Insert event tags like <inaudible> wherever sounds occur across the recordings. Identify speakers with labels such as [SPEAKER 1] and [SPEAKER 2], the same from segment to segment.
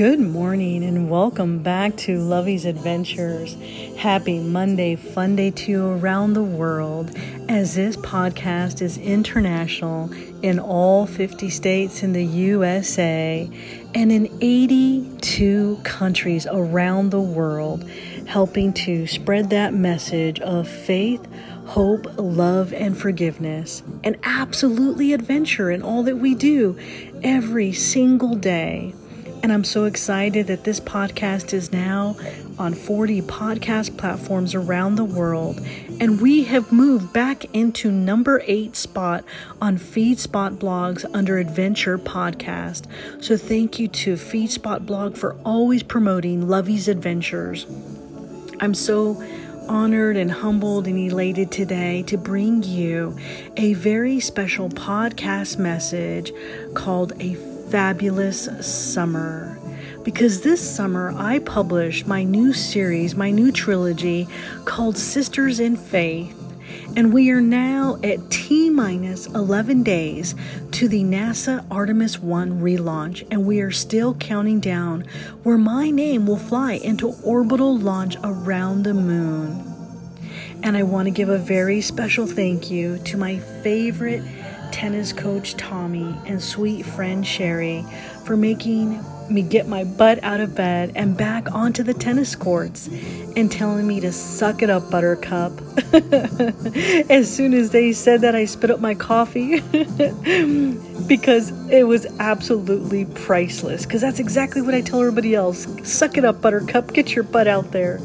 [SPEAKER 1] Good morning and welcome back to Lovey's Adventures. Happy Monday, fun day to you around the world as this podcast is international in all 50 states in the USA and in 82 countries around the world, helping to spread that message of faith, hope, love, and forgiveness, and absolutely adventure in all that we do every single day. And I'm so excited that this podcast is now on 40 podcast platforms around the world. And we have moved back into number eight spot on FeedSpot blogs under Adventure Podcast. So thank you to FeedSpot blog for always promoting Lovey's Adventures. I'm so honored and humbled and elated today to bring you a very special podcast message called A fabulous summer. Because this summer I published my new series, my new trilogy called Sisters in Faith. And we are now at T minus 11 days to the NASA Artemis 1 relaunch, and we are still counting down where my name will fly into orbital launch around the moon. And I want to give a very special thank you to my favorite tennis coach Tommy and sweet friend Sherry for making me get my butt out of bed and back onto the tennis courts and telling me to suck it up, Buttercup. <laughs> as soon as they said that, I spit up my coffee <laughs> because it was absolutely priceless. Because that's exactly what I tell everybody else suck it up, Buttercup, get your butt out there.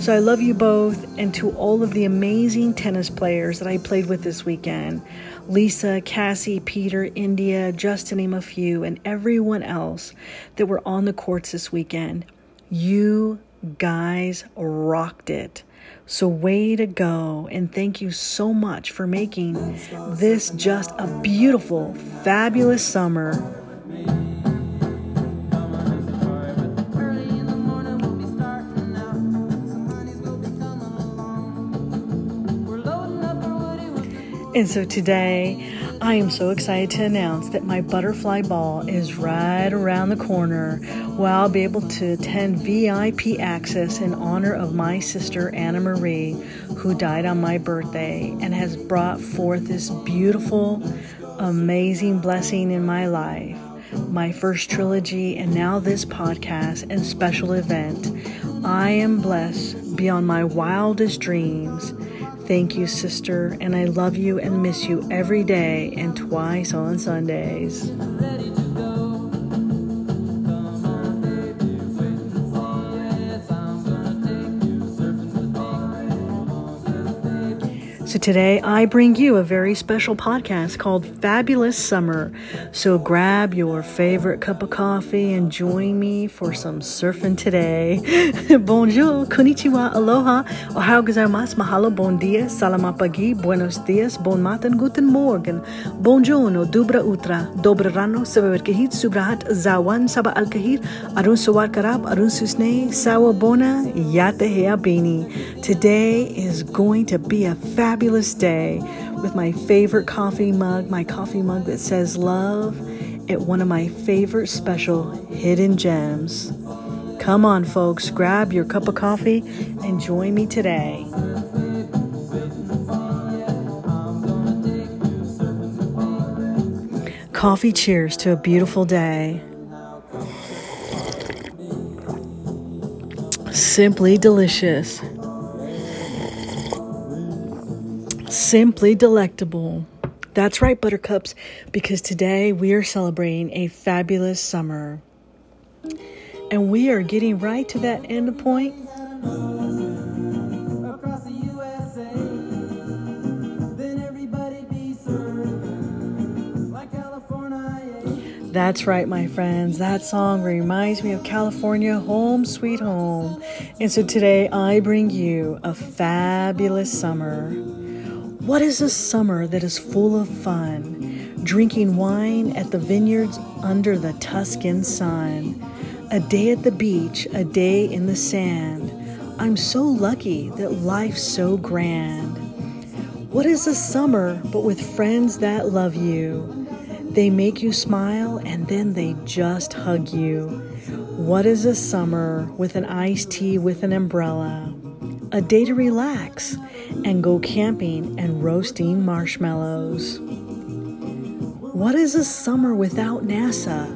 [SPEAKER 1] So I love you both, and to all of the amazing tennis players that I played with this weekend. Lisa, Cassie, Peter, India, just to name a few, and everyone else that were on the courts this weekend. You guys rocked it. So, way to go, and thank you so much for making this just a beautiful, fabulous summer. And so today, I am so excited to announce that my butterfly ball is right around the corner where I'll be able to attend VIP access in honor of my sister Anna Marie, who died on my birthday and has brought forth this beautiful, amazing blessing in my life. My first trilogy, and now this podcast and special event. I am blessed beyond my wildest dreams Thank you, sister, and I love you and miss you every day and twice on Sundays. So today I bring you a very special podcast called Fabulous Summer. So grab your favorite cup of coffee and join me for some surfing today. <laughs> Bonjour, konnichiwa, aloha, ohayou gozaimasu, mahalo, bon dia, salamapagi, buenos dias, bon matin, guten morgen, bonjourno, dubra utra, dobra rano, sababerkahit, subrahat, zawan, saba alkahir, arun sawar karab, arun susne, sawa bona, yate heabini. Today is going to be a fabulous fabulous day with my favorite coffee mug, my coffee mug that says love, at one of my favorite special hidden gems. Come on, folks, grab your cup of coffee and join me today. Coffee cheers to a beautiful day. Simply delicious. Simply delectable. That's right, Buttercups, because today we are celebrating a fabulous summer. And we are getting right to that end point. That's right, my friends. That song reminds me of California, home sweet home. And so today I bring you a fabulous summer. What is a summer that is full of fun? Drinking wine at the vineyards under the Tuscan sun. A day at the beach, a day in the sand. I'm so lucky that life's so grand. What is a summer but with friends that love you? They make you smile and then they just hug you. What is a summer with an iced tea with an umbrella? A day to relax and go camping and roasting marshmallows. What is a summer without NASA?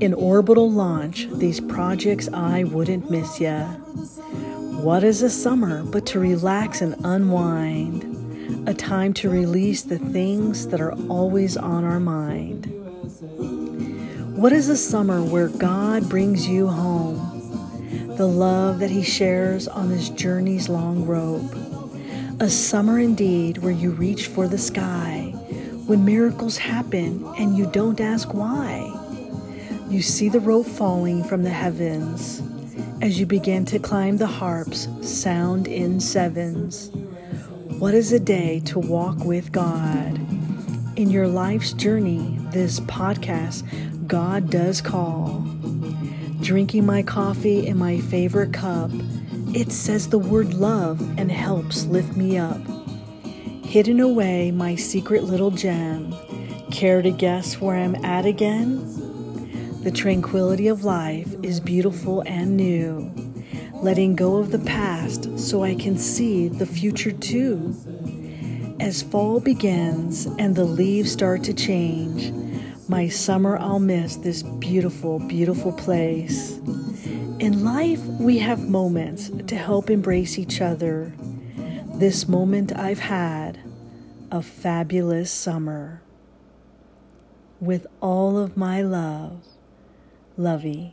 [SPEAKER 1] In orbital launch, these projects I wouldn't miss ya. What is a summer but to relax and unwind? A time to release the things that are always on our mind. What is a summer where God brings you home? The love that He shares on this journey's long rope. A summer indeed where you reach for the sky, when miracles happen and you don't ask why. You see the rope falling from the heavens as you begin to climb the harps, sound in sevens. What is a day to walk with God? In your life's journey, this podcast God does call. Drinking my coffee in my favorite cup, it says the word love and helps lift me up. Hidden away my secret little gem. Care to guess where I'm at again? The tranquility of life is beautiful and new. Letting go of the past so I can see the future too. As fall begins and the leaves start to change, my summer I'll miss this beautiful, beautiful place. In life, we have moments to help embrace each other. This moment I've had a fabulous summer. With all of my love, Lovey.